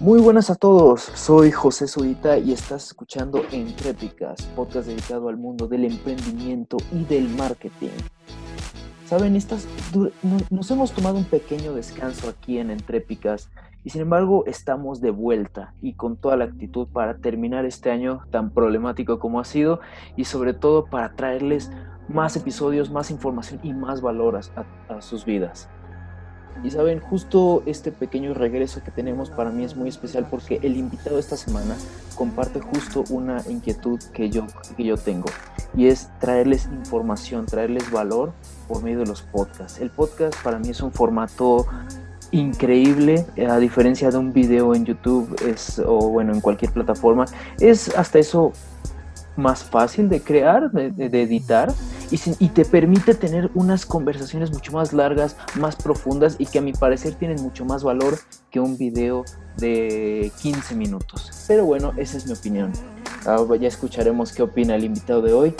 Muy buenas a todos, soy José Zurita y estás escuchando Entrépicas, podcast dedicado al mundo del emprendimiento y del marketing. Saben, estas, nos hemos tomado un pequeño descanso aquí en Entrépicas y sin embargo estamos de vuelta y con toda la actitud para terminar este año tan problemático como ha sido y sobre todo para traerles más episodios, más información y más valor a, sus vidas. Y saben, justo este pequeño regreso que tenemos para mí es muy especial porque el invitado esta semana comparte justo una inquietud que yo, que yo tengo y es traerles información, traerles valor por medio de los podcasts. El podcast para mí es un formato increíble, a diferencia de un video en YouTube es, o bueno, en cualquier plataforma, es hasta eso más fácil de crear, de, editar y, te permite tener unas conversaciones mucho más largas, más profundas y que a mi parecer tienen mucho más valor que un video de 15 minutos. Pero bueno, esa es mi opinión. Ah, ya escucharemos qué opina el invitado de hoy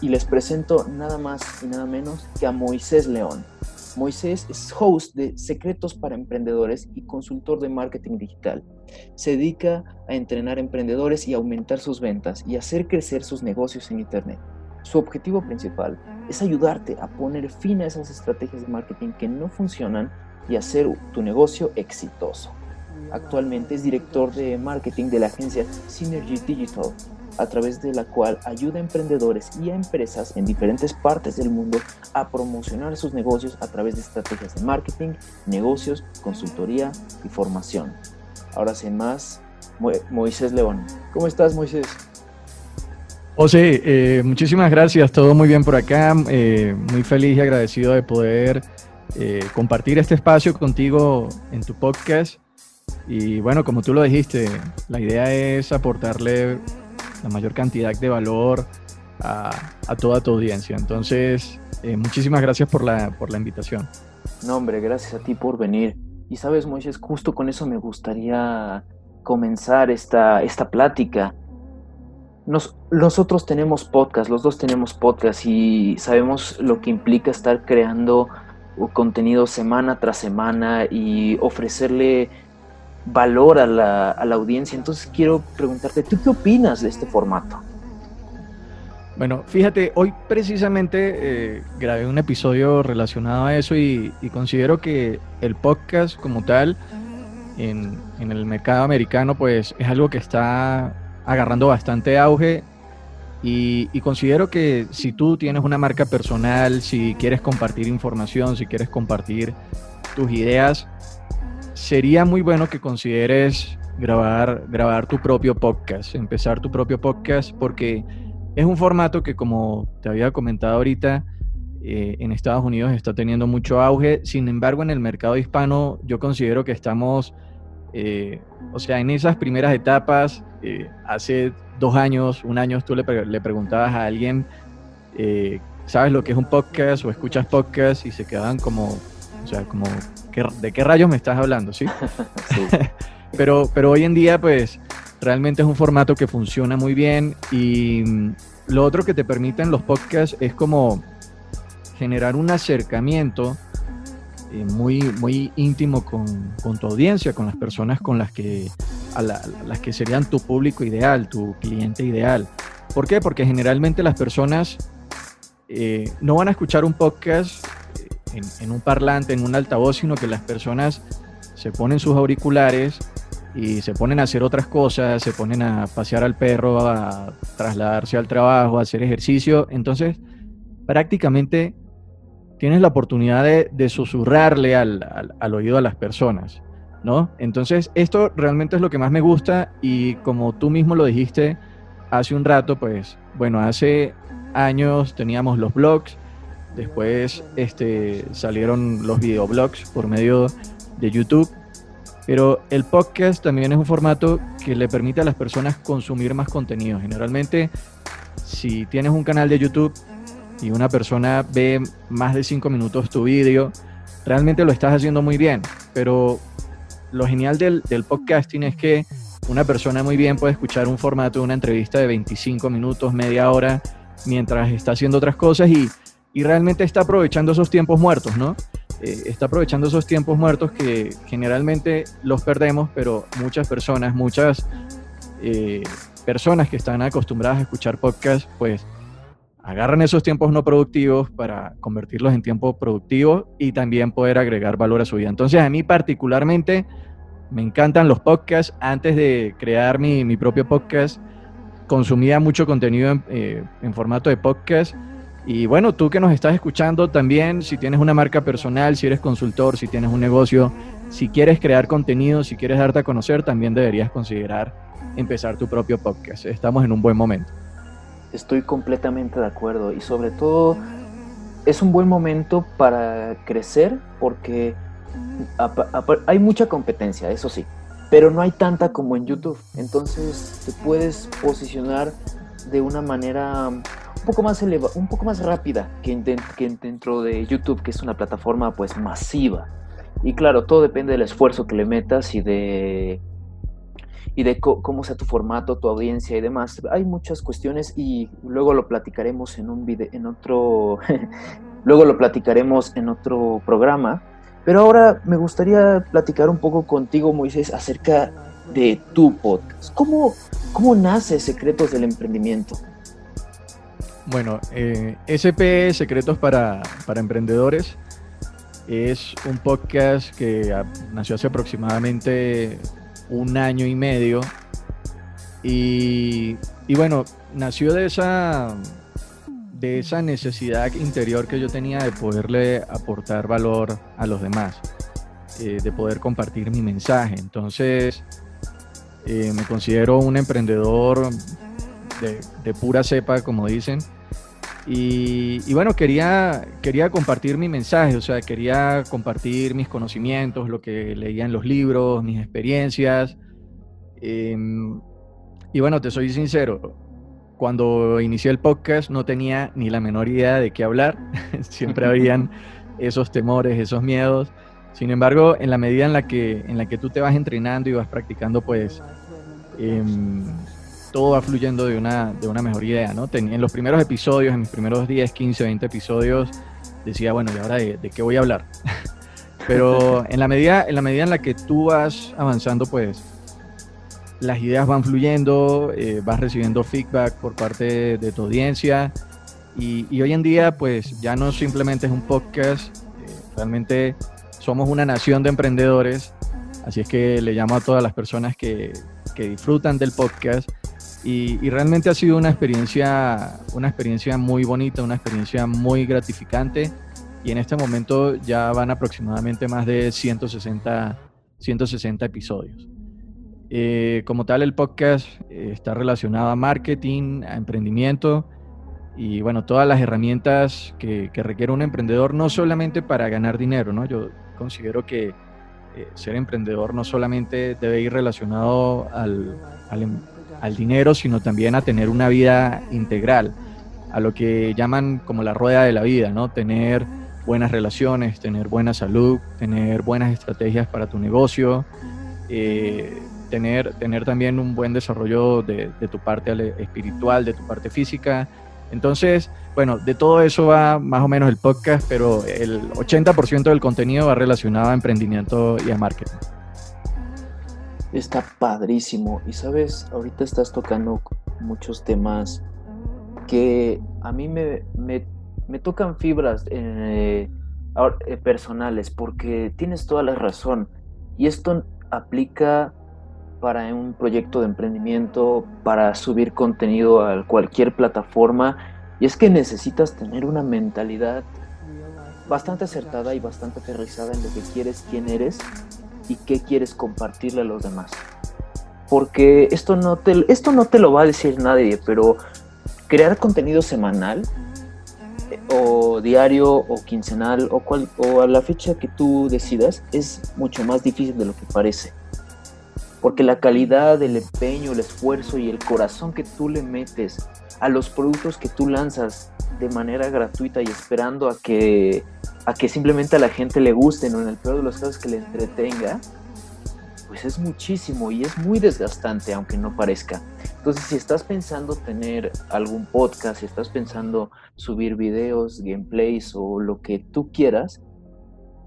y les presento nada más y nada menos que a Moisés León. Moisés es host de Secretos para Emprendedores y consultor de marketing digital. Se dedica a entrenar emprendedores y aumentar sus ventas y hacer crecer sus negocios en Internet. Su objetivo principal es ayudarte a poner fin a esas estrategias de marketing que no funcionan y hacer tu negocio exitoso. Actualmente es director de marketing de la agencia Synergy Digital a través de la cual ayuda a emprendedores y a empresas en diferentes partes del mundo a promocionar sus negocios a través de estrategias de marketing, negocios, consultoría y formación. Ahora sin más, Moisés León. ¿Cómo estás, Moisés? José, eh, muchísimas gracias, todo muy bien por acá, eh, muy feliz y agradecido de poder eh, compartir este espacio contigo en tu podcast. Y bueno, como tú lo dijiste, la idea es aportarle la mayor cantidad de valor a, toda tu audiencia. Entonces, eh, muchísimas gracias por la, por la invitación. No, hombre, gracias a ti por venir. Y sabes, Moisés, justo con eso me gustaría comenzar esta, esta plática. Nos, nosotros tenemos podcast, los dos tenemos podcast y sabemos lo que implica estar creando contenido semana tras semana y ofrecerle valor a la, audiencia. Entonces quiero preguntarte, ¿tú qué opinas de este formato? Bueno, fíjate, hoy precisamente eh, grabé un episodio relacionado a eso y, considero que el podcast como tal en, el mercado americano pues es algo que está agarrando bastante auge y, y, considero que si tú tienes una marca personal, si quieres compartir información, si quieres compartir tus ideas, sería muy bueno que consideres grabar, grabar tu propio podcast, empezar tu propio podcast, porque es un formato que, como te había comentado ahorita, eh, en Estados Unidos está teniendo mucho auge. Sin embargo, en el mercado hispano, yo considero que estamos, eh, o sea, en esas primeras etapas, eh, hace dos años, un año, tú le, le preguntabas a alguien, ¿sabes lo que es un podcast o escuchas podcast? Y se quedaban como, o sea, como ¿de qué rayos me estás hablando? ¿sí? pero, pero hoy en día, pues, realmente es un formato que funciona muy bien y mm, lo otro que te permiten los podcasts es como generar un acercamiento eh, muy, muy íntimo con, tu audiencia, con las personas con las que, a, las que serían tu público ideal, tu cliente ideal. ¿Por qué? Porque generalmente las personas eh, no van a escuchar un podcast en, un parlante, en un altavoz, sino que las personas se ponen sus auriculares y se ponen a hacer otras cosas, se ponen a pasear al perro, a trasladarse al trabajo, a hacer ejercicio. Entonces, prácticamente tienes la oportunidad de, susurrarle al, al, oído a las personas, ¿no? Entonces, esto realmente es lo que más me gusta y como tú mismo lo dijiste hace un rato, pues, bueno, hace años teníamos los blogs, Después este, salieron los videoblogs por medio de YouTube. Pero el podcast también es un formato que le permite a las personas consumir más contenido. Generalmente, si tienes un canal de YouTube y una persona ve más de cinco minutos tu vídeo, realmente lo estás haciendo muy bien. Pero lo genial del, del podcasting es que una persona muy bien puede escuchar un formato de una entrevista de 25 minutos, media hora, mientras está haciendo otras cosas y y realmente está aprovechando esos tiempos muertos, ¿no? eh, está aprovechando esos tiempos muertos que generalmente los perdemos, pero muchas personas, muchas eh, personas que están acostumbradas a escuchar podcasts, pues agarran esos tiempos no productivos para convertirlos en tiempo productivo y también poder agregar valor a su vida. Entonces a mí particularmente me encantan los podcasts. Antes de crear mi, propio podcast, consumía mucho contenido en, eh, en, formato de podcast. Y bueno, tú que nos estás escuchando también, si tienes una marca personal, si eres consultor, si tienes un negocio, si quieres crear contenido, si quieres darte a conocer, también deberías considerar empezar tu propio podcast. Estamos en un buen momento. Estoy completamente de acuerdo y sobre todo es un buen momento para crecer porque hay mucha competencia, eso sí, pero no hay tanta como en YouTube. Entonces te puedes posicionar de una manera poco más eleva, un poco más rápida que, que dentro de YouTube, que es una plataforma pues masiva. Y claro, todo depende del esfuerzo que le metas y de y de cómo sea tu formato, tu audiencia y demás. Hay muchas cuestiones y luego lo platicaremos en un video, en otro, luego lo platicaremos en otro programa. Pero ahora me gustaría platicar un poco contigo, Moisés, acerca de tu podcast. ¿Cómo, cómo nace Secretos del Emprendimiento? Bueno, eh, SP Secretos para, para Emprendedores es un podcast que nació hace aproximadamente un año y medio. Y, bueno, nació de esa, de esa necesidad interior que yo tenía de poderle aportar valor a los demás, eh, de poder compartir mi mensaje. Entonces, eh, me considero un emprendedor de, pura cepa, como dicen. Y, y, bueno, quería, quería compartir mi mensaje, o sea, quería compartir mis conocimientos, lo que leía en los libros, mis experiencias. Em, y bueno, te soy sincero, cuando inicié el podcast no tenía ni la menor idea de qué hablar, siempre habían esos temores, esos miedos. Sin embargo, en la medida en la que, en la que tú te vas entrenando y vas practicando, pues... Em, todo va fluyendo de una, de una mejor idea, ¿no? en los primeros episodios, en mis primeros 10, 15, 20 episodios, decía, bueno, ¿y ahora de, qué voy a hablar? Pero en la, medida, en la medida en la que tú vas avanzando, pues las ideas van fluyendo, eh, vas recibiendo feedback por parte de tu audiencia y, y, hoy en día pues ya no simplemente es un podcast, eh, realmente somos una nación de emprendedores, así es que le llamo a todas las personas que, que disfrutan del podcast y, realmente ha sido una experiencia, una experiencia muy bonita, una experiencia muy gratificante. Y en este momento ya van aproximadamente más de 160, 160 episodios. Eh, como tal, el podcast eh, está relacionado a marketing, a emprendimiento y bueno, todas las herramientas que, requiere un emprendedor, no solamente para ganar dinero, ¿no? Yo considero que eh, ser emprendedor no solamente debe ir relacionado al, al, em, al dinero, sino también a tener una vida integral, a lo que llaman como la rueda de la vida, ¿no? Tener buenas relaciones, tener buena salud, tener buenas estrategias para tu negocio, eh, tener, tener también un buen desarrollo de, tu parte espiritual, de tu parte física. Entonces, bueno, de todo eso va más o menos el podcast, pero el 80% del contenido va relacionado a emprendimiento y a marketing. Está padrísimo. Y sabes, ahorita estás tocando muchos temas que a mí me, me, tocan fibras eh, eh, personales porque tienes toda la razón. Y esto aplica para un proyecto de emprendimiento, para subir contenido a cualquier plataforma. Y es que necesitas tener una mentalidad bastante acertada y bastante aterrizada en lo que quieres, quién eres y qué quieres compartirle a los demás. Porque esto no te, esto no te lo va a decir nadie, pero crear contenido semanal o diario o quincenal o, cual, o a la fecha que tú decidas es mucho más difícil de lo que parece. Porque la calidad, el empeño, el esfuerzo y el corazón que tú le metes a los productos que tú lanzas de manera gratuita y esperando a que a que simplemente a la gente le guste, o en el peor de los casos que le entretenga, pues es muchísimo y es muy desgastante, aunque no parezca. Entonces, si estás pensando tener algún podcast, si estás pensando subir videos, gameplays o lo que tú quieras,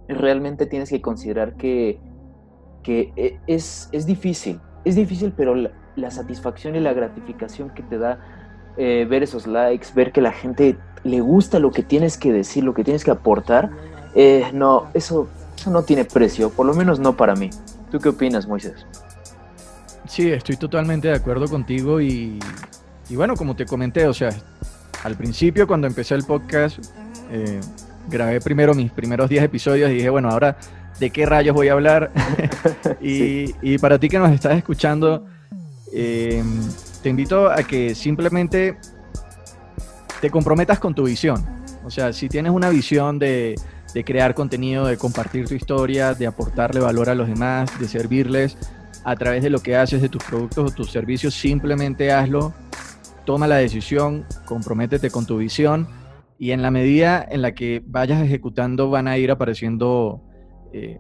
realmente tienes que considerar que, e, es, es difícil, es difícil, pero la, satisfacción y la gratificación que te da eh, ver esos likes, ver que la gente le gusta lo que tienes que decir, lo que tienes que aportar, eh, no, eso, eso no tiene precio, por lo menos no para mí. ¿Tú qué opinas, Moisés? Sí, estoy totalmente de acuerdo contigo y, y bueno, como te comenté, o sea, al principio cuando empecé el podcast, eh, grabé primero mis primeros 10 episodios y dije, bueno, ahora de qué rayos voy a hablar. y, para ti que nos estás escuchando, eh, te invito a que simplemente te comprometas con tu visión. O sea, si tienes una visión de, de crear contenido, de compartir tu historia, de aportarle valor a los demás, de servirles a través de lo que haces, de tus productos o tus servicios, simplemente hazlo, toma la decisión, comprométete con tu visión y en la medida en la que vayas ejecutando van a ir apareciendo eh,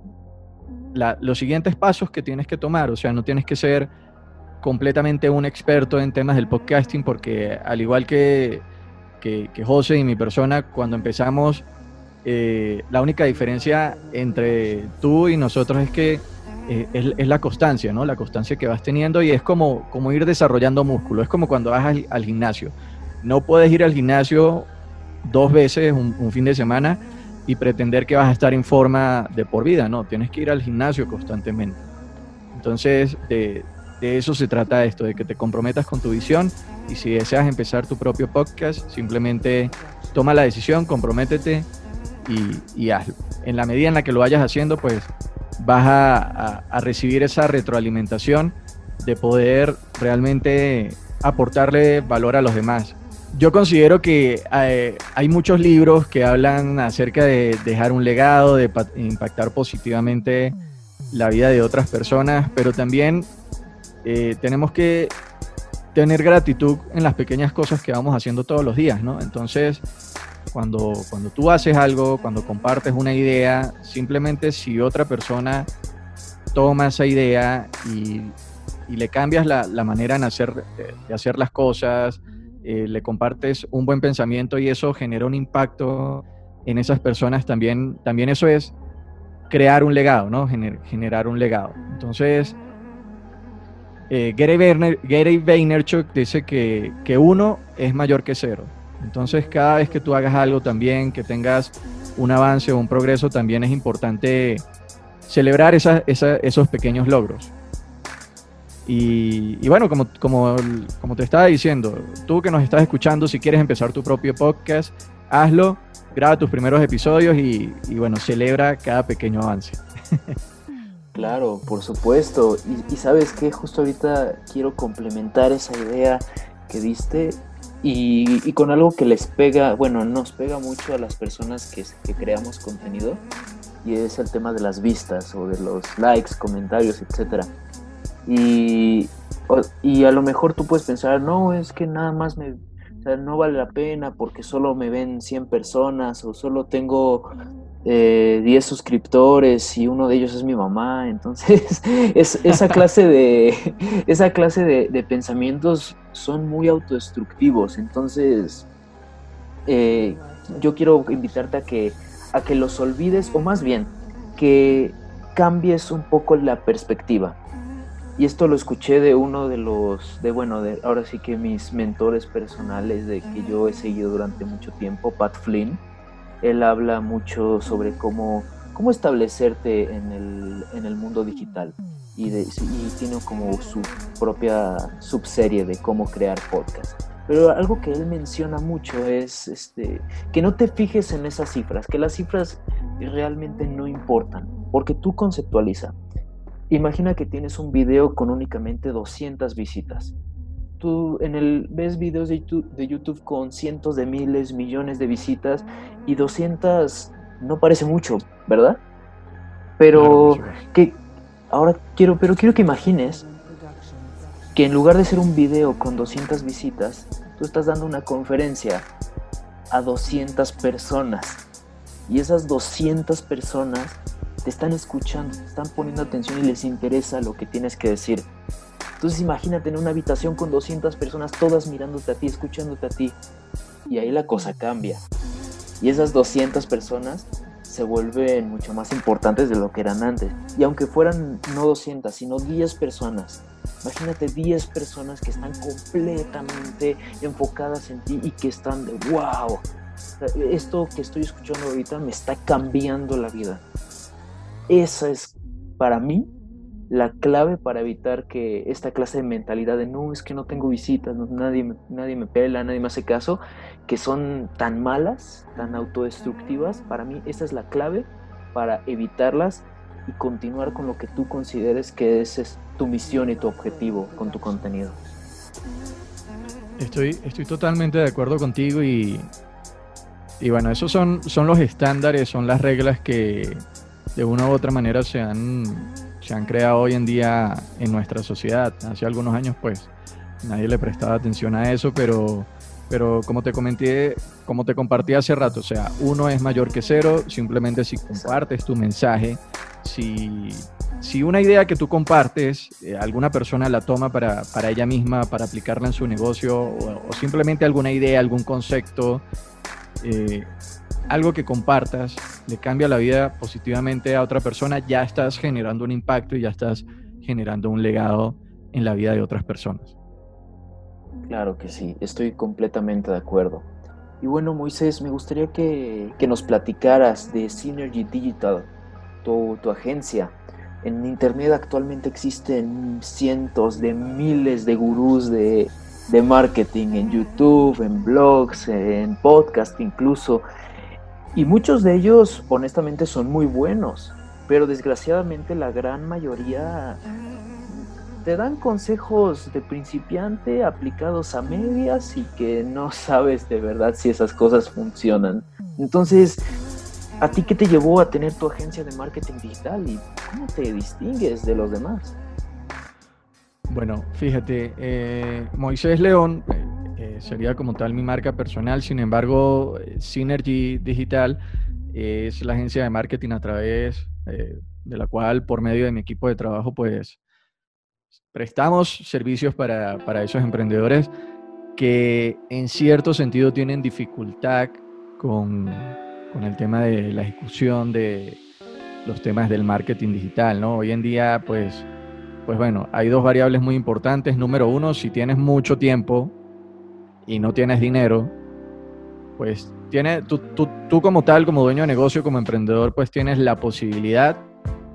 los siguientes pasos que tienes que tomar. O sea, no tienes que ser completamente un experto en temas del podcasting porque al igual que, que, José y mi persona, cuando empezamos, eh, la única diferencia entre tú y nosotros es que eh, es, la constancia, ¿no? La constancia que vas teniendo y es como, como ir desarrollando músculo. Es como cuando vas al gimnasio. No puedes ir al gimnasio dos veces un, fin de semana y pretender que vas a estar en forma de por vida, no, tienes que ir al gimnasio constantemente. Entonces, de, eso se trata esto, de que te comprometas con tu visión y si deseas empezar tu propio podcast, simplemente toma la decisión, comprométete y, hazlo. En la medida en la que lo vayas haciendo, pues vas a recibir esa retroalimentación de poder realmente aportarle valor a los demás yo considero que eh, hay muchos libros que hablan acerca de dejar un legado, de impactar positivamente la vida de otras personas, pero también eh, tenemos que tener gratitud en las pequeñas cosas que vamos haciendo todos los días, ¿no? Entonces, cuando, cuando tú haces algo, cuando compartes una idea, simplemente si otra persona toma esa idea y, le cambias la, manera hacer, de hacer las cosas, eh, le compartes un buen pensamiento y eso genera un impacto en esas personas, también, también eso es crear un legado, ¿no? generar un legado. Entonces, eh, Gary, Vaynerchuk dice que, que, uno es mayor que cero. Entonces, cada vez que tú hagas algo también, que tengas un avance o un progreso, también es importante celebrar esos pequeños logros. Y, bueno, como, como, como te estaba diciendo, tú que nos estás escuchando, si quieres empezar tu propio podcast, hazlo, graba tus primeros episodios y, bueno, celebra cada pequeño avance. Claro, por supuesto. Y, sabes que justo ahorita quiero complementar esa idea que diste y, con algo que les pega, bueno, nos pega mucho a las personas que, que creamos contenido y es el tema de las vistas o de los likes, comentarios, etcétera. Y, y a lo mejor tú puedes pensar, no, es que nada más me, o sea, no vale la pena porque solo me ven 100 personas o solo tengo eh, 10 suscriptores y uno de ellos es mi mamá. Entonces, es, esa clase, de, esa clase de, pensamientos son muy autodestructivos. Entonces, eh, yo quiero invitarte a que, a que los olvides o más bien que cambies un poco la perspectiva. Y esto lo escuché de uno de los, de bueno, de ahora sí que mis mentores personales de que yo he seguido durante mucho tiempo, Pat Flynn. Él habla mucho sobre cómo, cómo establecerte en el, en el mundo digital y, tiene como su propia subserie de cómo crear podcast. Pero algo que él menciona mucho es este, que no te fijes en esas cifras, que las cifras realmente no importan, porque tú conceptualiza Imagina que tienes un video con únicamente 200 visitas. Tú en el, ves videos de YouTube, de YouTube con cientos de miles, millones de visitas y 200 no parece mucho, ¿verdad? Pero que ahora quiero, pero quiero que imagines que en lugar de ser un video con 200 visitas, tú estás dando una conferencia a 200 personas y esas 200 personas te están escuchando, te están poniendo atención y les interesa lo que tienes que decir. Entonces imagínate en una habitación con 200 personas, todas mirándote a ti, escuchándote a ti. Y ahí la cosa cambia. Y esas 200 personas se vuelven mucho más importantes de lo que eran antes. Y aunque fueran no 200, sino 10 personas, imagínate 10 personas que están completamente enfocadas en ti y que están de wow, esto que estoy escuchando ahorita me está cambiando la vida. Esa es para mí la clave para evitar que esta clase de mentalidad de no, es que no tengo visitas, nadie, me, nadie me pela, nadie me hace caso, que son tan malas, tan autodestructivas, para mí esa es la clave para evitarlas y continuar con lo que tú consideres que ese es tu misión y tu objetivo con tu contenido. Estoy, estoy totalmente de acuerdo contigo y, y bueno, esos son, son los estándares, son las reglas que de una u otra manera se han se han creado hoy en día en nuestra sociedad. Hace algunos años pues nadie le prestaba atención a eso, pero, pero como te comenté, como te compartí hace rato, o sea, uno es mayor que cero, simplemente si compartes tu mensaje, si, si una idea que tú compartes, eh, alguna persona la toma para, para, ella misma, para aplicarla en su negocio, o, simplemente alguna idea, algún concepto, eh, algo que compartas le cambia la vida positivamente a otra persona, ya estás generando un impacto y ya estás generando un legado en la vida de otras personas. Claro que sí, estoy completamente de acuerdo. Y bueno, Moisés, me gustaría que, nos platicaras de Synergy Digital, tu, tu agencia. En Internet actualmente existen cientos de miles de gurús de, de marketing en YouTube, en blogs, en podcast incluso. Y muchos de ellos, honestamente, son muy buenos, pero desgraciadamente la gran mayoría te dan consejos de principiante aplicados a medias y que no sabes de verdad si esas cosas funcionan. Entonces, ¿a ti qué te llevó a tener tu agencia de marketing digital y cómo te distingues de los demás? Bueno, fíjate, eh, Moisés León eh, sería como tal mi marca personal. Sin embargo, eh, Synergy Digital es la agencia de marketing a través eh, de la cual, por medio de mi equipo de trabajo, pues prestamos servicios para, para esos emprendedores que en cierto sentido tienen dificultad con, con, el tema de la ejecución de los temas del marketing digital, ¿no? Hoy en día, pues, pues bueno, hay dos variables muy importantes. Número uno, si tienes mucho tiempo y no tienes dinero, pues tiene, tú, tú, como tal, como dueño de negocio, como emprendedor, pues tienes la posibilidad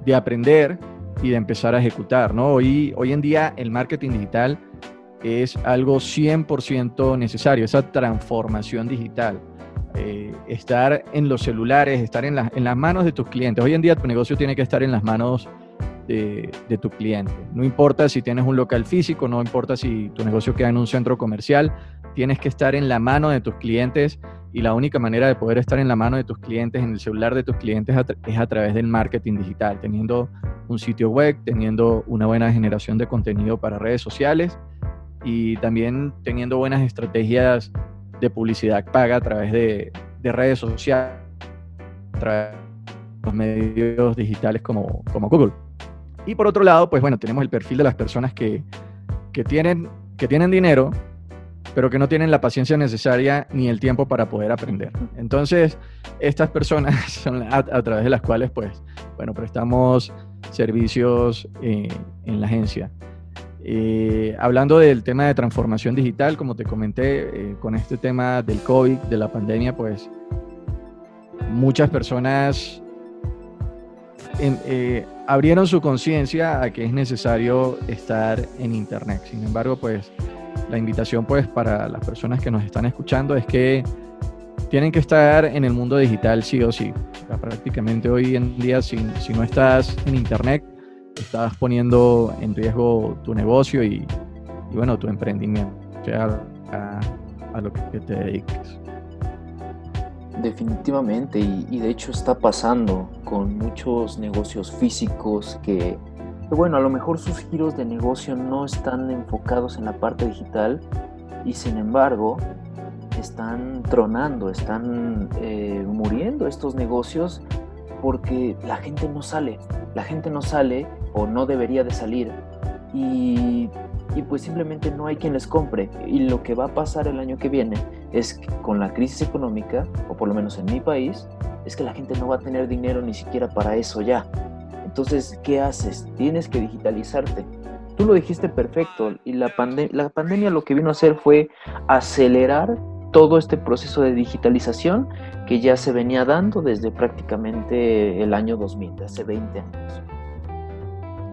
de aprender y de empezar a ejecutar, ¿no? Hoy, hoy en día el marketing digital es algo 100% necesario, esa transformación digital. Eh, estar en los celulares, estar en, en las manos de tus clientes. Hoy en día tu negocio tiene que estar en las manos de, de, tu cliente. No importa si tienes un local físico, no importa si tu negocio queda en un centro comercial, tienes que estar en la mano de tus clientes y la única manera de poder estar en la mano de tus clientes, en el celular de tus clientes, es a través del marketing digital, teniendo un sitio web, teniendo una buena generación de contenido para redes sociales y también teniendo buenas estrategias de publicidad paga a través de, redes sociales, a través de los medios digitales como, como Google. Y por otro lado, pues bueno, tenemos el perfil de las personas que, que tienen, que tienen dinero, pero que no tienen la paciencia necesaria ni el tiempo para poder aprender. Entonces, estas personas son a, través de las cuales, pues, bueno, prestamos servicios eh, en la agencia. Eh, hablando del tema de transformación digital, como te comenté, eh, con este tema del COVID, de la pandemia, pues muchas personas em, abrieron su conciencia a que es necesario estar en Internet. Sin embargo, pues la invitación pues para las personas que nos están escuchando es que tienen que estar en el mundo digital sí o sí. prácticamente hoy en día si, si, no estás en internet, estás poniendo en riesgo tu negocio y, y bueno, tu emprendimiento, sea a, a, lo que te dediques. Definitivamente, y, de hecho está pasando con muchos negocios físicos que bueno, a lo mejor sus giros de negocio no están enfocados en la parte digital y sin embargo están tronando, están eh, muriendo estos negocios porque la gente no sale, la gente no sale o no debería de salir. Y, y, pues simplemente no hay quien les compre y lo que va a pasar el año que viene es que con la crisis económica, o por lo menos en mi país, es que la gente no va a tener dinero ni siquiera para eso ya. Entonces, ¿qué haces? Tienes que digitalizarte. Tú lo dijiste perfecto y la, la pandemia lo que vino a hacer fue acelerar todo este proceso de digitalización que ya se venía dando desde prácticamente el año 2000, hace 20 años.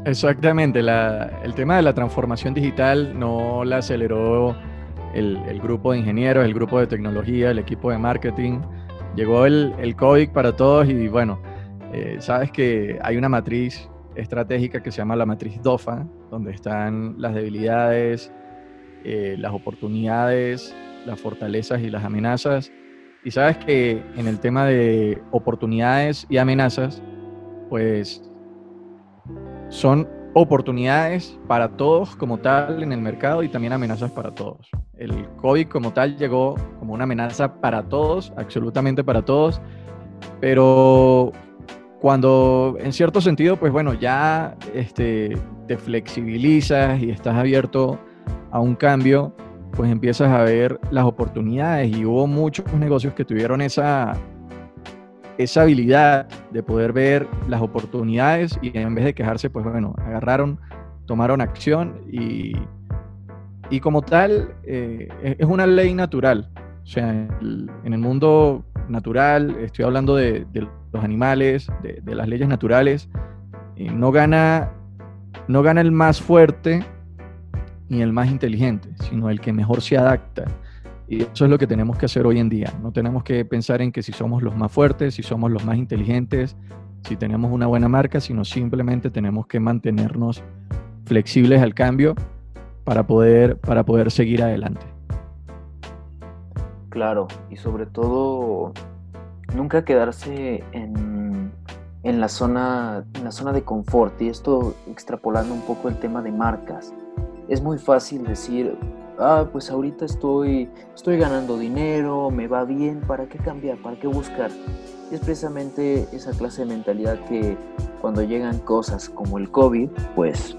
Exactamente, el tema de la transformación digital no la aceleró el, grupo de ingenieros, el grupo de tecnología, el equipo de marketing. Llegó el, el COVID para todos y bueno, eh, sabes que hay una matriz estratégica que se llama la matriz DOFA, donde están las debilidades, eh, las oportunidades, las fortalezas y las amenazas. Y sabes que en el tema de oportunidades y amenazas, pues son oportunidades para todos como tal en el mercado y también amenazas para todos. El COVID como tal llegó como una amenaza para todos, absolutamente para todos, pero cuando en cierto sentido, pues bueno, ya este, te flexibilizas y estás abierto a un cambio, pues empiezas a ver las oportunidades y hubo muchos negocios que tuvieron esa, esa habilidad de poder ver las oportunidades y en vez de quejarse, pues bueno, agarraron, tomaron acción y, y como tal eh, es una ley natural. O sea, en el mundo natural, estoy hablando de, los animales, de, las leyes naturales, eh, no, gana, no gana el más fuerte ni el más inteligente, sino el que mejor se adapta. Y eso es lo que tenemos que hacer hoy en día. No tenemos que pensar en que si somos los más fuertes, si somos los más inteligentes, si tenemos una buena marca, sino simplemente tenemos que mantenernos flexibles al cambio para poder, para poder seguir adelante. Claro, y sobre todo nunca quedarse en, en, la zona, en la zona de confort. Y esto extrapolando un poco el tema de marcas. Es muy fácil decir, ah, pues ahorita estoy, estoy ganando dinero, me va bien, ¿para qué cambiar? ¿Para qué buscar? Y es precisamente esa clase de mentalidad que cuando llegan cosas como el COVID, pues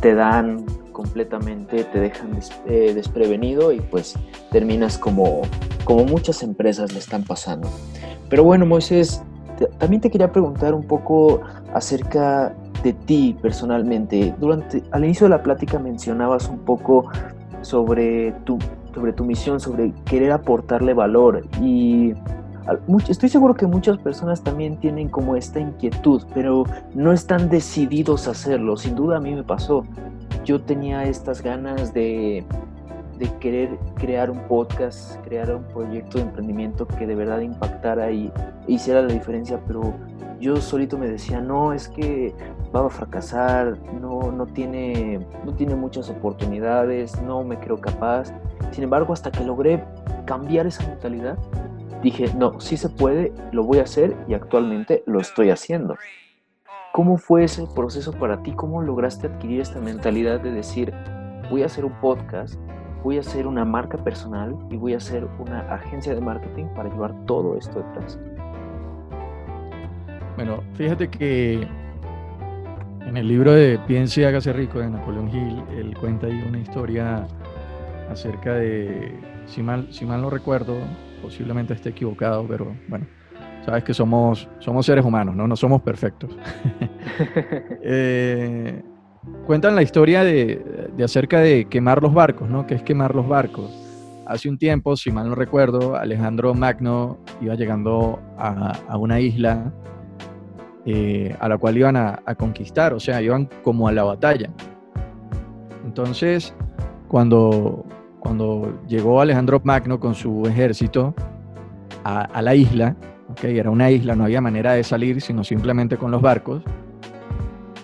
te dan completamente, te dejan eh, desprevenido y pues terminas como, como muchas empresas le están pasando. Pero bueno, Moisés, también te quería preguntar un poco acerca de ti personalmente. Durante, al inicio de la plática mencionabas un poco sobre tu, sobre tu misión, sobre querer aportarle valor y estoy seguro que muchas personas también tienen como esta inquietud, pero no están decididos a hacerlo. Sin duda a mí me pasó. Yo tenía estas ganas de, de querer crear un podcast, crear un proyecto de emprendimiento que de verdad impactara y hiciera la diferencia, pero yo solito me decía, no, es que va a fracasar, no, no, tiene, no tiene muchas oportunidades, no me creo capaz. Sin embargo, hasta que logré cambiar esa mentalidad, dije, no, sí se puede, lo voy a hacer y actualmente lo estoy haciendo. ¿Cómo fue ese proceso para ti? ¿Cómo lograste adquirir esta mentalidad de decir, voy a hacer un podcast, voy a hacer una marca personal y voy a hacer una agencia de marketing para llevar todo esto detrás? Bueno, fíjate que en el libro de Piense y hágase rico de Napoleón Hill, él cuenta ahí una historia acerca de, si mal, si mal no recuerdo, posiblemente esté equivocado, pero bueno, sabes que somos, somos seres humanos, ¿no? No somos perfectos. eh, cuentan la historia de, de, acerca de quemar los barcos, ¿no? ¿Qué es quemar los barcos? Hace un tiempo, si mal no recuerdo, Alejandro Magno iba llegando a, a una isla eh, a la cual iban a, conquistar, o sea, iban como a la batalla. Entonces, cuando, cuando llegó Alejandro Magno con su ejército a, la isla, okay, era una isla, no había manera de salir, sino simplemente con los barcos,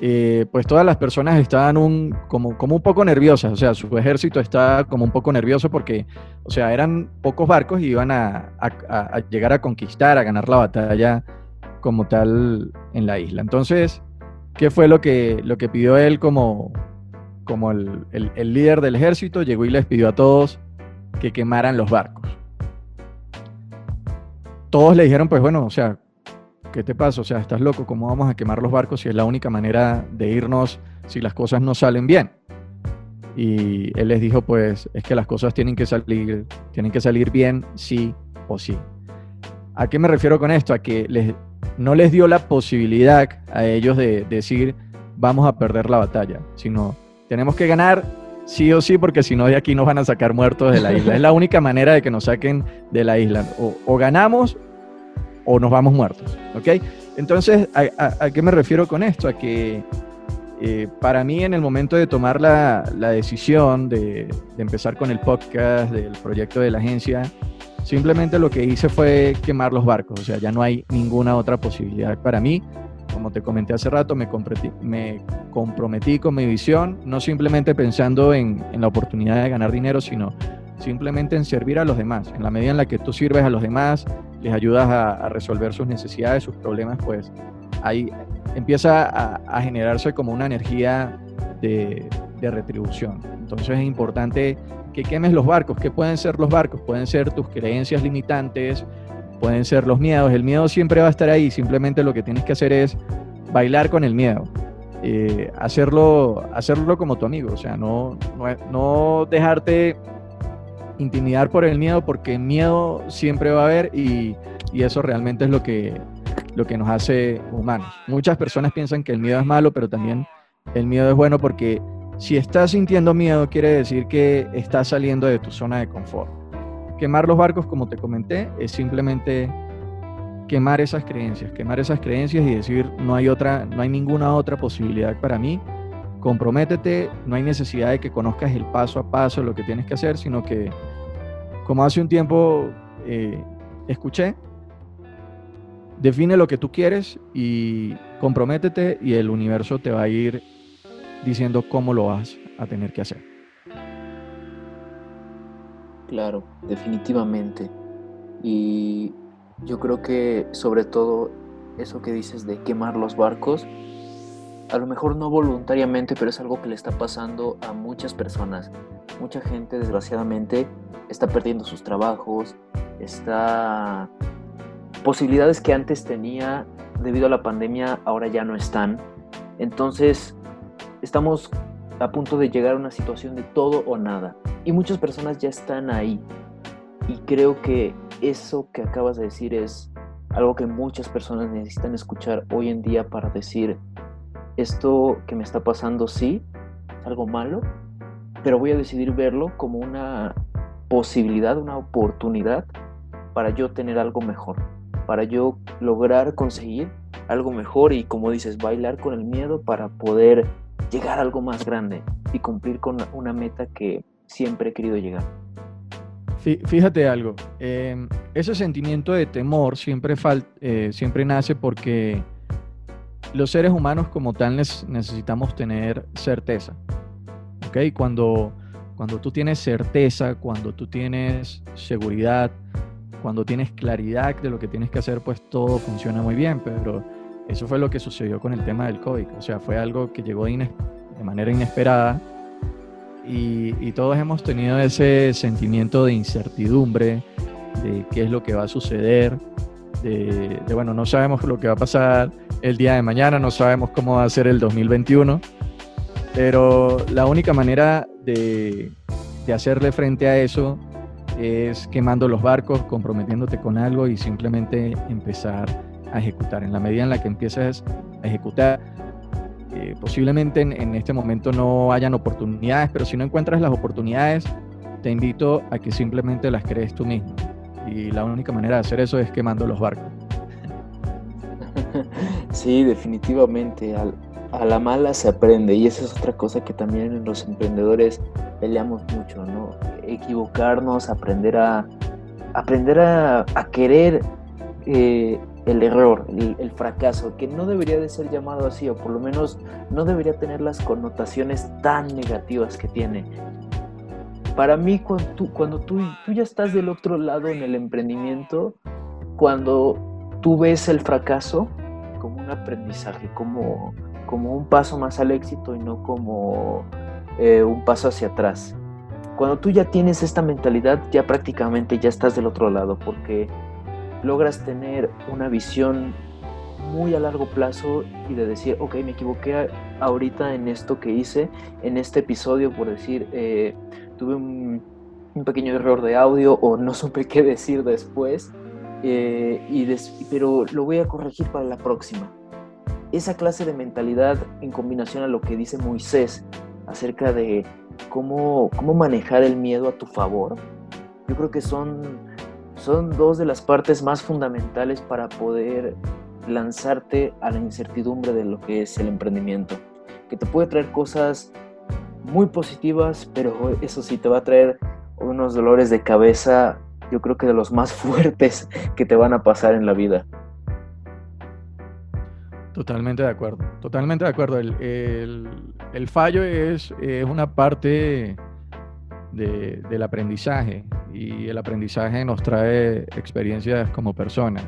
eh, pues todas las personas estaban un, como, un poco nerviosas, o sea, su ejército estaba como un poco nervioso porque, o sea, eran pocos barcos y iban a llegar a conquistar, a ganar la batalla como tal en la isla. Entonces, ¿qué fue lo que, lo que pidió él como, como el, líder del ejército? Llegó y les pidió a todos que quemaran los barcos. Todos le dijeron, pues bueno, o sea, ¿qué te pasa? O sea, estás loco, ¿cómo vamos a quemar los barcos si es la única manera de irnos si las cosas no salen bien? Y él les dijo, pues es que las cosas tienen que salir, tienen que salir bien sí o sí. ¿A qué me refiero con esto? A que les, no les dio la posibilidad a ellos de decir, vamos a perder la batalla, sino tenemos que ganar sí o sí, porque si no de aquí nos van a sacar muertos de la isla. Es la única manera de que nos saquen de la isla. O, ganamos o nos vamos muertos. ¿Ok? Entonces, ¿a, qué me refiero con esto? A que eh, para mí en el momento de tomar la, decisión de, de, empezar con el podcast, del proyecto de la agencia, simplemente lo que hice fue quemar los barcos. O sea, ya no hay ninguna otra posibilidad para mí como te comenté hace rato, me comprometí, con mi visión, no simplemente pensando en, la oportunidad de ganar dinero, sino simplemente en servir a los demás. En la medida en la que tú sirves a los demás, les ayudas a, resolver sus necesidades, sus problemas, pues ahí empieza a, generarse como una energía de, retribución. Entonces es importante que quemes los barcos. ¿Qué pueden ser los barcos? Pueden ser tus creencias limitantes, pueden ser los miedos. El miedo siempre va a estar ahí, simplemente lo que tienes que hacer es bailar con el miedo. Eh, hacerlo, hacerlo como tu amigo, o sea, no, no, dejarte intimidar por el miedo, porque miedo siempre va a haber y, y, eso realmente es lo que, lo que nos hace humanos. Muchas personas piensan que el miedo es malo, pero también el miedo es bueno porque si estás sintiendo miedo quiere decir que estás saliendo de tu zona de confort quemar los barcos, como te comenté, es simplemente quemar esas creencias, quemar esas creencias y decir no hay otra, no hay ninguna otra posibilidad para mí. Comprométete, no hay necesidad de que conozcas el paso a paso lo que tienes que hacer, sino que como hace un tiempo eh, escuché, define lo que tú quieres y comprométete y el universo te va a ir diciendo cómo lo vas a tener que hacer. Claro, definitivamente. Y yo creo que sobre todo eso que dices de quemar los barcos, a lo mejor no voluntariamente, pero es algo que le está pasando a muchas personas. Mucha gente desgraciadamente está perdiendo sus trabajos, está posibilidades que antes tenía debido a la pandemia ahora ya no están. Entonces, estamos a punto de llegar a una situación de todo o nada. Y muchas personas ya están ahí. Y creo que eso que acabas de decir es algo que muchas personas necesitan escuchar hoy en día para decir, esto que me está pasando sí, es algo malo, pero voy a decidir verlo como una posibilidad, una oportunidad para yo tener algo mejor, para yo lograr conseguir algo mejor y como dices, bailar con el miedo para poder llegar a algo más grande y cumplir con una meta que siempre he querido llegar. Fíjate algo, em, ese sentimiento de temor siempre, eh, siempre nace porque los seres humanos como tal necesitamos tener certeza. ¿okay? Cuando, cuando tú tienes certeza, cuando tú tienes seguridad, cuando tienes claridad de lo que tienes que hacer, pues todo funciona muy bien, pero eso fue lo que sucedió con el tema del COVID. O sea, fue algo que llegó de, manera inesperada y, todos hemos tenido ese sentimiento de incertidumbre, de qué es lo que va a suceder, de, bueno, no sabemos lo que va a pasar el día de mañana, no sabemos cómo va a ser el 2021, pero la única manera de, de hacerle frente a eso es quemando los barcos, comprometiéndote con algo y simplemente empezar a ejecutar. En la medida en la que empiezas a ejecutar, eh, posiblemente en, este momento no hayan oportunidades, pero si no encuentras las oportunidades, te invito a que simplemente las crees tú mismo. Y la única manera de hacer eso es quemando los barcos. Sí, definitivamente. a la mala se aprende y esa es otra cosa que también los emprendedores peleamos mucho, ¿no? Equivocarnos, aprender a aprender a, querer eh, el error, el, fracaso, que no debería de ser llamado así, o por lo menos no debería tener las connotaciones tan negativas que tiene. Para mí, cuando tú, ya estás del otro lado en el emprendimiento, cuando tú ves el fracaso como un aprendizaje, como, como un paso más al éxito y no como eh, un paso hacia atrás. Cuando tú ya tienes esta mentalidad, ya prácticamente ya estás del otro lado, porque logras tener una visión muy a largo plazo y de decir, ok, me equivoqué ahorita en esto que hice, en este episodio, por decir, eh, tuve un, pequeño error de audio o no supe qué decir después, eh, y pero lo voy a corregir para la próxima. Esa clase de mentalidad en combinación a lo que dice Moisés acerca de cómo, cómo manejar el miedo a tu favor, yo creo que son, son dos de las partes más fundamentales para poder lanzarte a la incertidumbre de lo que es el emprendimiento, que te puede traer cosas muy positivas, pero eso sí te va a traer unos dolores de cabeza, yo creo que de los más fuertes que te van a pasar en la vida. Totalmente de acuerdo, totalmente de acuerdo. El, el, fallo es, es, una parte de, del aprendizaje y el aprendizaje nos trae experiencias como personas.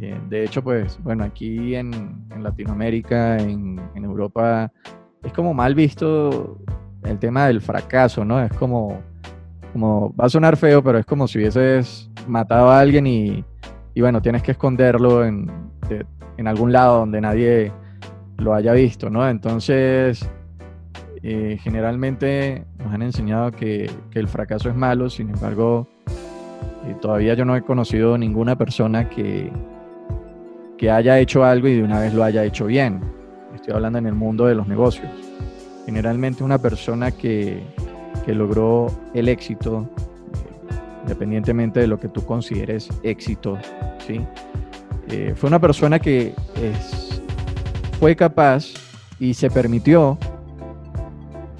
Eh, de hecho, pues, bueno, aquí en, Latinoamérica, en, en, Europa, es como mal visto el tema del fracaso, ¿no? Es como, como, va a sonar feo, pero es como si hubieses matado a alguien y, y bueno, tienes que esconderlo en, en algún lado donde nadie lo haya visto, ¿no? Entonces, eh, generalmente nos han enseñado que, que, el fracaso es malo, sin embargo, eh, todavía yo no he conocido ninguna persona que, que haya hecho algo y de una vez lo haya hecho bien. Estoy hablando en el mundo de los negocios. Generalmente una persona que, que logró el éxito, independientemente de lo que tú consideres éxito, ¿sí? Eh, fue una persona que fue capaz y se permitió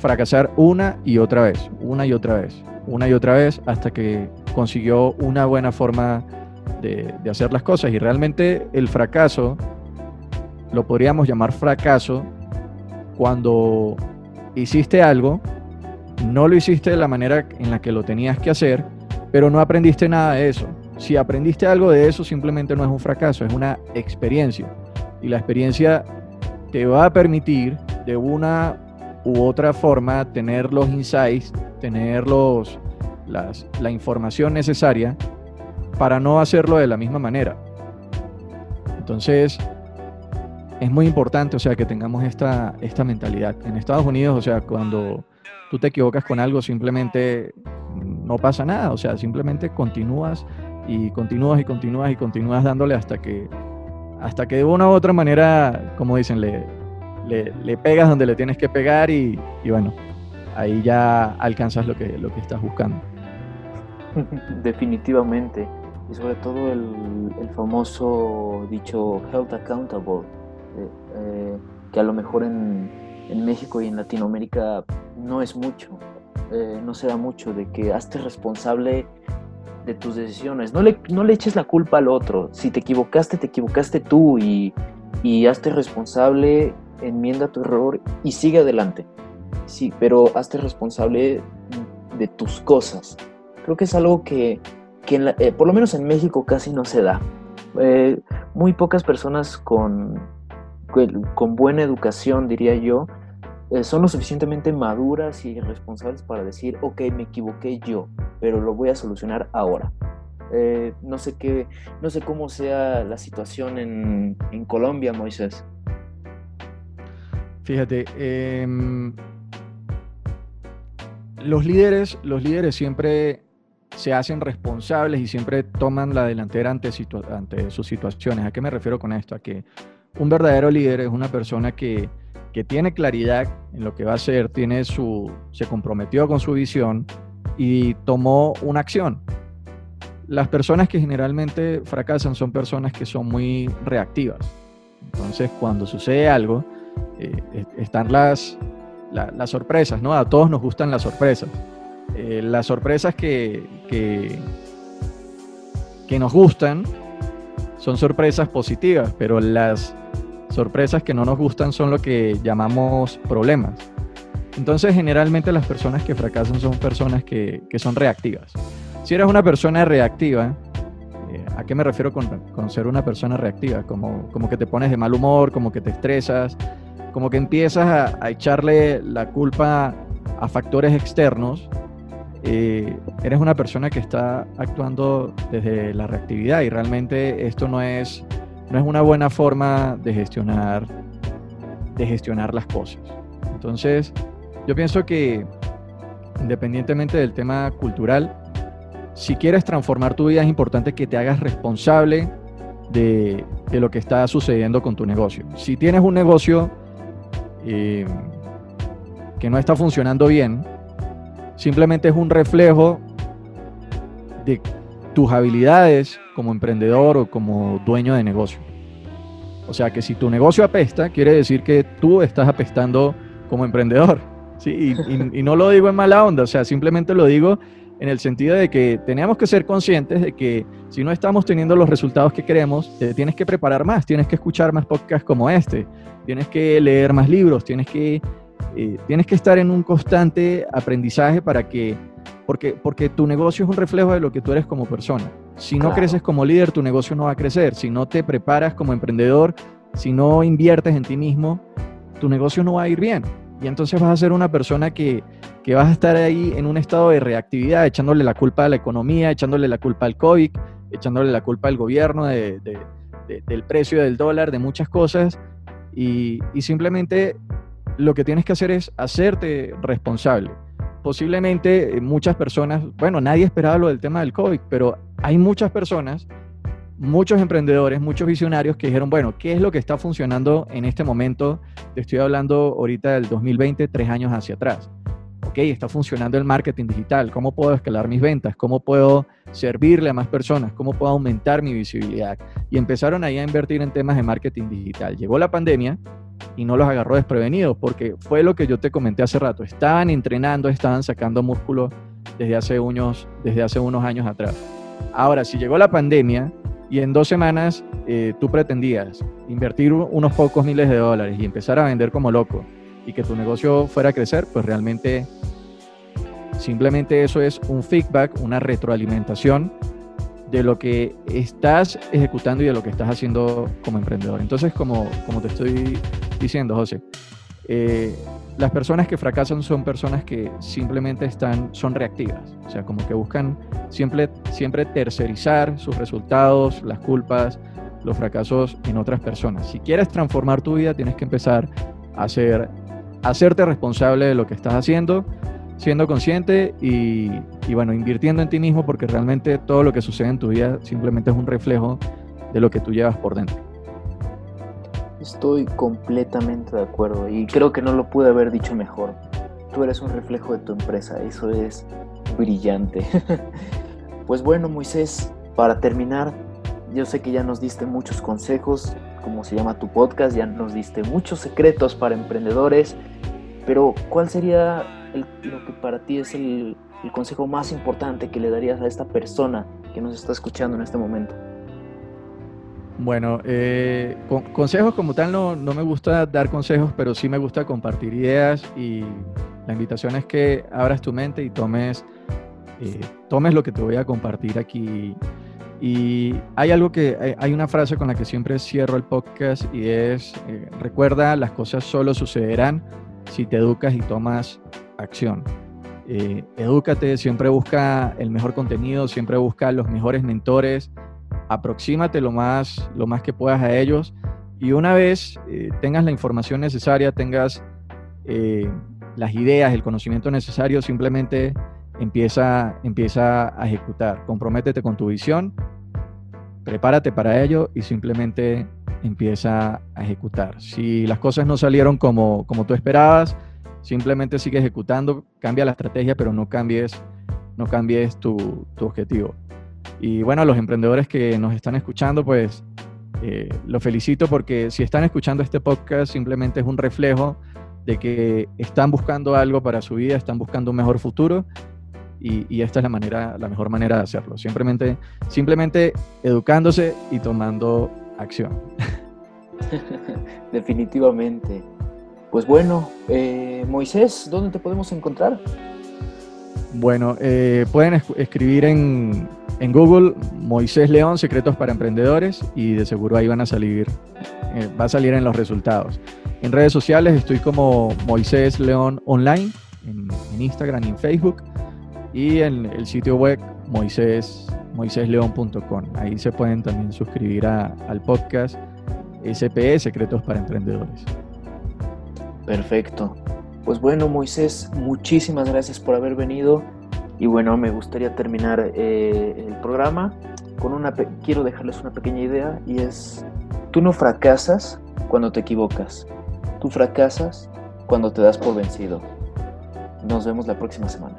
fracasar una y otra vez, una y otra vez, una y otra vez, hasta que consiguió una buena forma de, de hacer las cosas. Y realmente el fracaso, lo podríamos llamar fracaso, cuando hiciste algo, no lo hiciste de la manera en la que lo tenías que hacer, pero no aprendiste nada de eso si aprendiste algo de eso, simplemente no es un fracaso, es una experiencia. Y la experiencia te va a permitir de una u otra forma tener los insights, tener los, la información necesaria para no hacerlo de la misma manera. Entonces, es muy importante, o sea, que tengamos esta, esta mentalidad. En Estados Unidos, o sea, cuando tú te equivocas con algo, simplemente no pasa nada, o sea, simplemente continúas y continúas y continúas y continúas dándole hasta que, hasta que de una u otra manera, como dicen, le, le, pegas donde le tienes que pegar y, bueno, ahí ya alcanzas lo que, lo que estás buscando. Definitivamente. Y sobre todo el, famoso dicho health accountable, eh, eh, que a lo mejor en, en, México y en Latinoamérica no es mucho, eh, no se da mucho, de que hazte responsable de tus decisiones. No le, no le eches la culpa al otro. Si te equivocaste, te equivocaste tú y hazte responsable, enmienda tu error y sigue adelante. Sí, pero hazte responsable de tus cosas. Creo que es algo que, que eh, por lo menos en México casi no se da. Eh, muy pocas personas con, con buena educación, diría yo, eh, son lo suficientemente maduras y responsables para decir, ok, me equivoqué yo, pero lo voy a solucionar ahora. No sé qué, no sé cómo sea la situación en, en Colombia, Moisés. Fíjate, em, los líderes, los líderes siempre se hacen responsables y siempre toman la delantera ante, ante sus situaciones. ¿A qué me refiero con esto? A que un verdadero líder es una persona que que tiene claridad en lo que va a hacer, tiene su, se comprometió con su visión y tomó una acción. Las personas que generalmente fracasan son personas que son muy reactivas. Entonces, cuando sucede algo, eh, están las, las sorpresas, ¿no? A todos nos gustan las sorpresas. Eh, las sorpresas que, que, que nos gustan son sorpresas positivas, pero las sorpresas que no nos gustan son lo que llamamos problemas. Entonces, generalmente las personas que fracasan son personas que, son reactivas. Si eres una persona reactiva, eh, ¿a qué me refiero con, ser una persona reactiva? Como, como que te pones de mal humor, como que te estresas, como que empiezas a, echarle la culpa a factores externos. Eh, eres una persona que está actuando desde la reactividad y realmente esto no es no es una buena forma de gestionar, de gestionar las cosas. Entonces, yo pienso que independientemente del tema cultural, si quieres transformar tu vida es importante que te hagas responsable de, lo que está sucediendo con tu negocio. Si tienes un negocio eh, que no está funcionando bien, simplemente es un reflejo de tus habilidades como emprendedor o como dueño de negocio. O sea que si tu negocio apesta, quiere decir que tú estás apestando como emprendedor. ¿sí? Y, y, no lo digo en mala onda, o sea, simplemente lo digo en el sentido de que tenemos que ser conscientes de que si no estamos teniendo los resultados que queremos, te tienes que preparar más, tienes que escuchar más podcasts como este, tienes que leer más libros, tienes que, eh, tienes que estar en un constante aprendizaje para que, porque, porque tu negocio es un reflejo de lo que tú eres como persona. Si no creces como líder, tu negocio no va a crecer. Si no te preparas como emprendedor, si no inviertes en ti mismo, tu negocio no va a ir bien. Y entonces vas a ser una persona que, que vas a estar ahí en un estado de reactividad, echándole la culpa a la economía, echándole la culpa al COVID, echándole la culpa al gobierno, de, del precio del dólar, de muchas cosas. Y, y, simplemente lo que tienes que hacer es hacerte responsable. Posiblemente eh, muchas personas, bueno, nadie esperaba lo del tema del COVID, pero hay muchas personas, muchos emprendedores, muchos visionarios que dijeron, bueno, ¿qué es lo que está funcionando en este momento? Te estoy hablando ahorita del 2020, tres años hacia atrás ok, está funcionando el marketing digital, ¿cómo puedo escalar mis ventas? ¿Cómo puedo servirle a más personas? ¿Cómo puedo aumentar mi visibilidad? Y empezaron ahí a invertir en temas de marketing digital. Llegó la pandemia y no los agarró desprevenidos porque fue lo que yo te comenté hace rato. Estaban entrenando, estaban sacando músculo desde hace unos, desde hace unos años atrás. Ahora, si llegó la pandemia y en dos semanas eh, tú pretendías invertir unos pocos miles de dólares y empezar a vender como loco, y que tu negocio fuera a crecer, pues realmente simplemente eso es un feedback, una retroalimentación de lo que estás ejecutando y de lo que estás haciendo como emprendedor. Entonces, como, como te estoy diciendo, José, eh, las personas que fracasan son personas que simplemente están, son reactivas, o sea, como que buscan siempre, siempre tercerizar sus resultados, las culpas, los fracasos en otras personas. Si quieres transformar tu vida, tienes que empezar a ser hacerte responsable de lo que estás haciendo, siendo consciente y, bueno, invirtiendo en ti mismo porque realmente todo lo que sucede en tu vida simplemente es un reflejo de lo que tú llevas por dentro. Estoy completamente de acuerdo y creo que no lo pude haber dicho mejor. Tú eres un reflejo de tu empresa, eso es brillante. pues bueno, Moisés, para terminar, yo sé que ya nos diste muchos consejos, como se llama tu podcast, ya nos diste muchos secretos para emprendedores, pero ¿cuál sería lo que para ti es el, consejo más importante que le darías a esta persona que nos está escuchando en este momento? Bueno, eh, consejos como tal no, no, me gusta dar consejos, pero sí me gusta compartir ideas y la invitación es que abras tu mente y tomes, eh, tomes lo que te voy a compartir aquí y hay algo que, hay una frase con la que siempre cierro el podcast y es, eh, recuerda, las cosas solo sucederán si te educas y tomas acción. Eh, edúcate, siempre busca el mejor contenido, siempre busca los mejores mentores, aproxímate lo más, lo más que puedas a ellos y una vez eh, tengas la información necesaria, tengas las ideas, el conocimiento necesario, simplemente empieza, empieza a ejecutar. Comprométete con tu visión prepárate para ello y simplemente empieza a ejecutar. Si las cosas no salieron como, como tú esperabas, simplemente sigue ejecutando, cambia la estrategia, pero no cambies, no cambies tu, tu objetivo. Y bueno, a los emprendedores que nos están escuchando, pues eh, los felicito porque si están escuchando este podcast, simplemente es un reflejo de que están buscando algo para su vida, están buscando un mejor futuro y, esta es la, manera, la mejor manera de hacerlo. Simplemente, simplemente educándose y tomando acción. Definitivamente. Pues bueno, eh, Moisés, ¿dónde te podemos encontrar? Bueno, eh, pueden escribir en, en, Google Moisés León, Secretos para Emprendedores, y de seguro ahí van a salir, eh, va a salir en los resultados. En redes sociales estoy como Moisés León Online, en, en Instagram y en Facebook y en el sitio web moisés, moisésleón.com. Ahí se pueden también suscribir al podcast SPE, Secretos para Emprendedores. Perfecto. Pues bueno, Moisés, muchísimas gracias por haber venido. Y bueno, me gustaría terminar eh, el programa con una... Quiero dejarles una pequeña idea y es, tú no fracasas cuando te equivocas, tú fracasas cuando te das por vencido. Nos vemos la próxima semana.